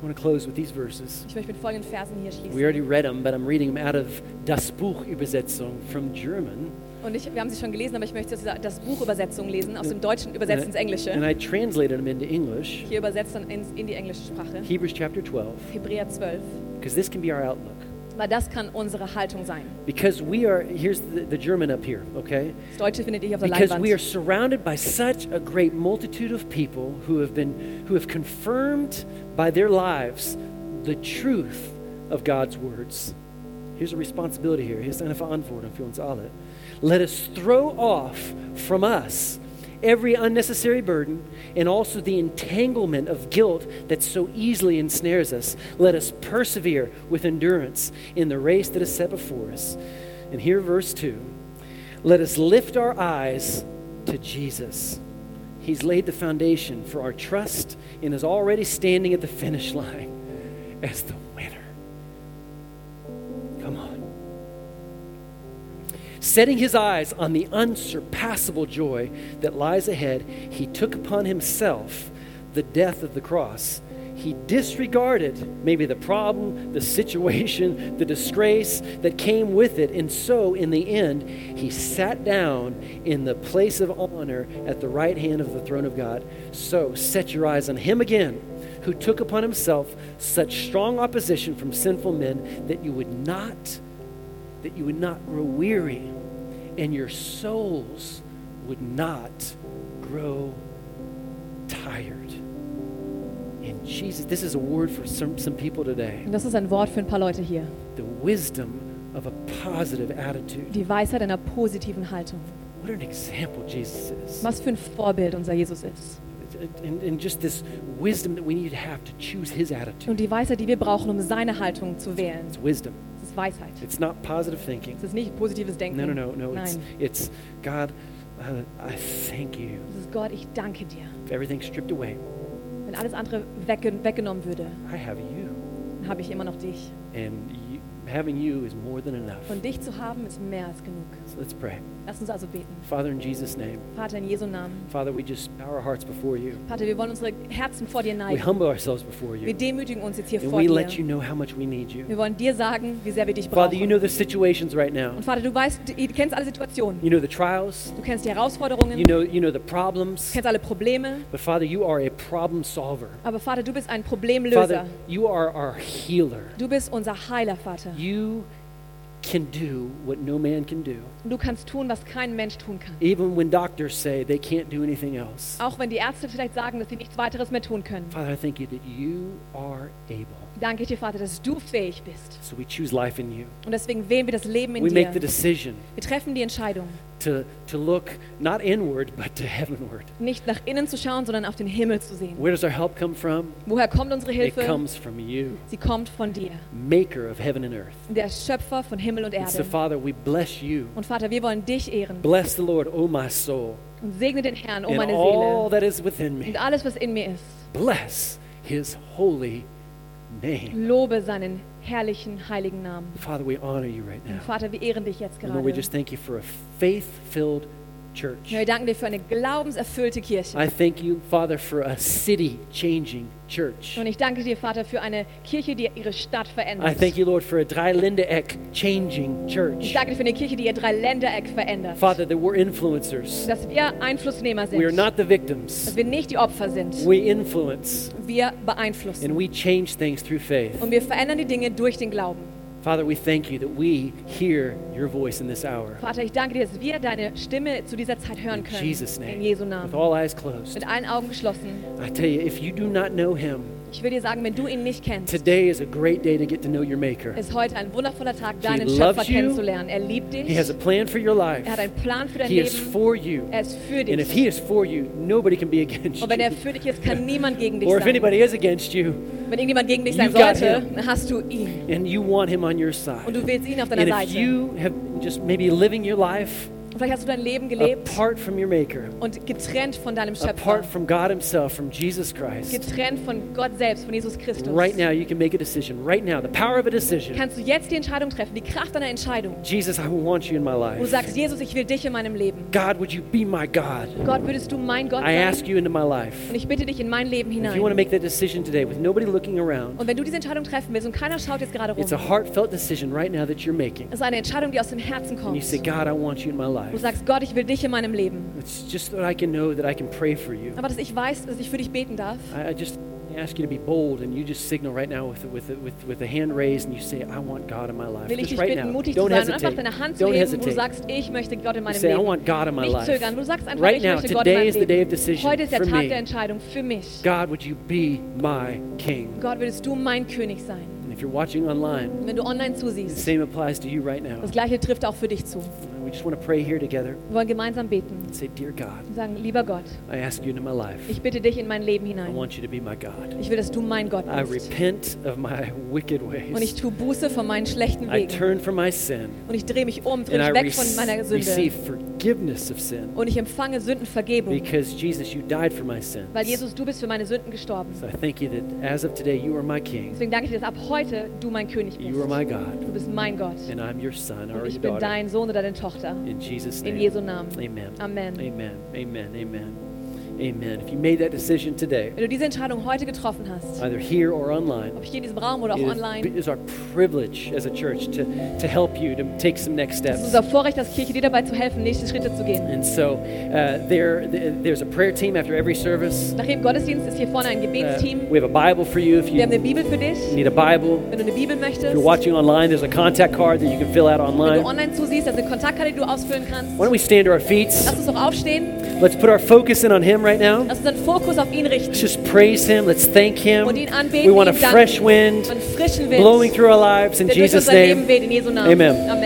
I want to close with these verses. Ich möchte mit folgenden Versen hier We schließen. already read them, but I'm reading them out of Das Buch Übersetzung from German. Und ich, wir haben sie schon gelesen, aber ich möchte das Buch Übersetzung lesen, aus dem Deutschen übersetzt ins And Englische. I translated them into English. Hier übersetzt dann in, in die englische Sprache. Hebrews chapter 12, Hebräer 12. because this can be our outlook. Das kann unsere Haltung sein. Because we are, here's the, the German up here, okay? Das Deutsche findet ihr auf der Because we are surrounded by such a great multitude of people who have been, who have confirmed by their lives the truth of God's words. Here's a responsibility here. Hier ist eine Verantwortung für uns alle. Let us throw off from us every unnecessary burden and also the entanglement of guilt that so easily ensnares us. Let us persevere with endurance in the race that is set before us. And here, verse 2 let us lift our eyes to Jesus. He's laid the foundation for our trust and is already standing at the finish line as the winner. Setting his eyes on the unsurpassable joy that lies ahead, he took upon himself the death of the cross. He disregarded maybe the problem, the situation, the disgrace that came with it. And so, in the end, he sat down in the place of honor at the right hand of the throne of God. So, set your eyes on him again, who took upon himself such strong opposition from sinful men that you would not that you would not grow weary and your souls would not grow tired. And Jesus, this is a word for some, some people today. Und das ist ein Wort für ein paar Leute hier. The wisdom of a positive attitude. Die Weisheit einer positiven Haltung. What an example Jesus is. Was für ein Vorbild unser Jesus ist. And, and just this wisdom that we need to have to choose his attitude. Und die Weisheit, die wir brauchen, um seine Haltung zu wählen. It's wisdom. Weisheit. It's not positive thinking. Das ist nicht positives Denken. No, no, no, no. It's, Nein. it's God, uh, I thank you. Das ist Gott, ich danke dir. If everything's stripped away, Wenn alles andere wegge weggenommen würde, I have you. dann habe ich immer noch dich. And you, having you is more than enough. Und dich zu haben, ist mehr als genug. So let's pray. Lass uns also beten. Father, in Jesus' name, Vater, in Jesu Namen. Father, we just bow our hearts before you. Vater, wir wollen unsere Herzen vor dir We neigen. humble ourselves before Wir you. demütigen uns jetzt hier And vor we dir. let you know how much we need you. Wir wollen dir sagen, wie sehr wir dich Father, you know brauchen. the situations right now. Und Vater, du weißt, du kennst alle Situationen. You know the trials. Du kennst die Herausforderungen. You know, you know the Du problems. kennst alle Probleme. But Father, you are a problem solver. Aber Vater, du bist ein Problemlöser. Father, you are our healer. Du bist unser Heiler, Vater. You can do what no man can do. Du kannst tun, was kein Mensch tun kann. Even when doctors say they can't do anything else. Auch wenn die Ärzte vielleicht sagen, dass sie nichts weiteres mehr tun können. Father, I thank you that you are able. Danke dir, Vater, dass du fähig bist. So we choose life in you. Und deswegen wählen wir das Leben in We dir. make the decision Wir treffen die Entscheidung, to, to look not inward, but to heavenward. nicht nach innen zu schauen, sondern auf den Himmel zu sehen. Where does our help come from? Woher kommt unsere It Hilfe? comes from you, Sie kommt von dir, maker of heaven and earth. der Schöpfer von Himmel und And so, Erde. Father, we bless you. Und Vater, wir wollen dich ehren Bless the Lord, O my soul, und segne den Herrn, oh and meine all Seele, that is within me. und alles, was in mir ist. Bless his holy name. Lobe seinen herrlichen, heiligen Namen. Father, we honor you right now. Vater, wir ehren dich jetzt And Lord, we just thank you for a faith filled church. Wir danken dir für eine glaubenserfüllte Kirche. I thank you, Father, for a city changing church. Und ich danke dir, Vater, für eine Kirche, die ihre Stadt I verändert. thank you, Lord, for a Dreiländereck changing Ich church. danke dir für eine Kirche, die ihr Dreiländereck verändert. Father, that we're influencers. Dass wir Einflussnehmer We are sind. not the victims. Dass wir nicht die Opfer sind. We influence Wir beeinflussen. and we change things through faith. Und wir verändern die Dinge durch den Glauben. Father, we thank you that we hear your voice in this hour. Vater, ich danke dir, dass wir deine Stimme zu dieser Zeit hören können. In. Jesus' In name. Jesu With all eyes closed. Mit allen Augen geschlossen. I tell you, if you do not know him, Ich will dir sagen, wenn du ihn nicht kennst, today is a great day to get to know your Maker. ist heute ein wundervoller Tag, He deinen loves Schöpfer you. kennenzulernen. Er liebt dich. He has a plan for your life. Er hat einen Plan für dein He is Leben. for you. Er ist für And if dich. He is for you, nobody can be against Und wenn er you. für dich ist, kann niemand gegen dich Or if sein. anybody is against you, Wenn irgendjemand gegen dich sein You've got sollte, him. dann hast du ihn. and you want Him on your Und side. du willst ihn auf deiner And if Seite. you have just maybe living your life Und vielleicht hast du dein Leben gelebt apart from your Maker, und getrennt von deinem Schöpfer. apart from God Himself, from Jesus Christ, Getrennt von Gott selbst, von Jesus Christus. right now you can make a decision. Right now, the power of a decision. Kannst du jetzt die Entscheidung treffen, die Kraft einer Entscheidung. Jesus, I want you in my Wo du life. sagst, Jesus, ich will dich in meinem Leben. God, would you be my God? Gott, würdest du mein Gott I ask sein? you into my life. Und ich bitte dich in mein Leben If you want to hinein. make that decision today with nobody looking around, Und wenn du diese Entscheidung treffen willst und keiner schaut jetzt gerade rum, it's a heartfelt decision right now that you're making. es ist eine Entscheidung, die aus dem Herzen And kommt. you say, God, I want you in my Du life. sagst, Gott, ich will dich in meinem Leben. It's just that I can know that I can pray for you. Aber dass ich weiß, dass ich für dich beten darf. I, I just ask you to be bold and you just signal right now with, with, with, with the hand raised and you say, I want God in my life. Will ich dich right bitten, now. mutig zu Don't sein und einfach hesitate. deine Hand zu Don't heben, wo du hesitate. sagst, ich möchte Gott in You meinem say, I Leben. want God in my Nicht zögern, du sagst einfach, Right ich now, möchte Gott in meinem the Leben. Heute ist der Tag me. der Entscheidung für mich. God, would you be my king? Gott, würdest du mein König sein? And if you're watching online, wenn du online the zusiehst, same applies to you right now. das Gleiche trifft auch für dich zu. We just want to pray here together Wir wollen gemeinsam beten say, Dear God, und sagen, lieber Gott, I ask you into my life. ich bitte dich in mein Leben I hinein. want you to be my God. Ich will, dass du mein Gott I bist. repent of my wicked Und ich ways. tue Buße von meinen schlechten I Wegen. turn from my sin Und ich drehe mich um, drehe I mich weg von meiner Sünde. receive forgiveness of sin Und ich empfange Sündenvergebung, because Jesus, you died for my sins. weil Jesus, du bist für meine Sünden gestorben. So I thank you that as of today, you are my King, Deswegen danke ich dir, dass ab heute du mein König bist. you are my God, Du bist mein Gott. and I'm your son or Und ich bin daughter. dein Sohn oder deine Tochter. In Jesus' In name. Jesu Namen. Amen. Amen. Amen. Amen. Amen. Amen. If you made that decision today, Wenn du diese Entscheidung heute getroffen hast, either here or online, ob hier in diesem Raum oder auch it is- online, it is our privilege as a church to, to help you to take some next steps. es ist unser Vorrecht als Kirche, dir dabei zu helfen, nächste Schritte zu gehen. And so uh, there, th- there's a prayer team after every service. Nach jedem Gottesdienst ist hier vorne ein Uh, Gebetsteam. we have a Bible for you if Wir haben you eine Bibel für dich. need a Bible. Wenn du eine Bibel möchtest, If you're watching online, there's a contact card that you can fill out wenn du online. online zusiehst, ist eine Kontaktkarte, die du ausfüllen kannst. Why don't we stand to our feet? Lass uns doch aufstehen. Let's put our focus in on Him right now. Lass Fokus auf ihn richten Let's just praise Him. Let's thank Him. und ihn anbeten, We want a fresh wind Wind, blowing through our lives in Jesus' name. weht, in Jesu Amen. Amen.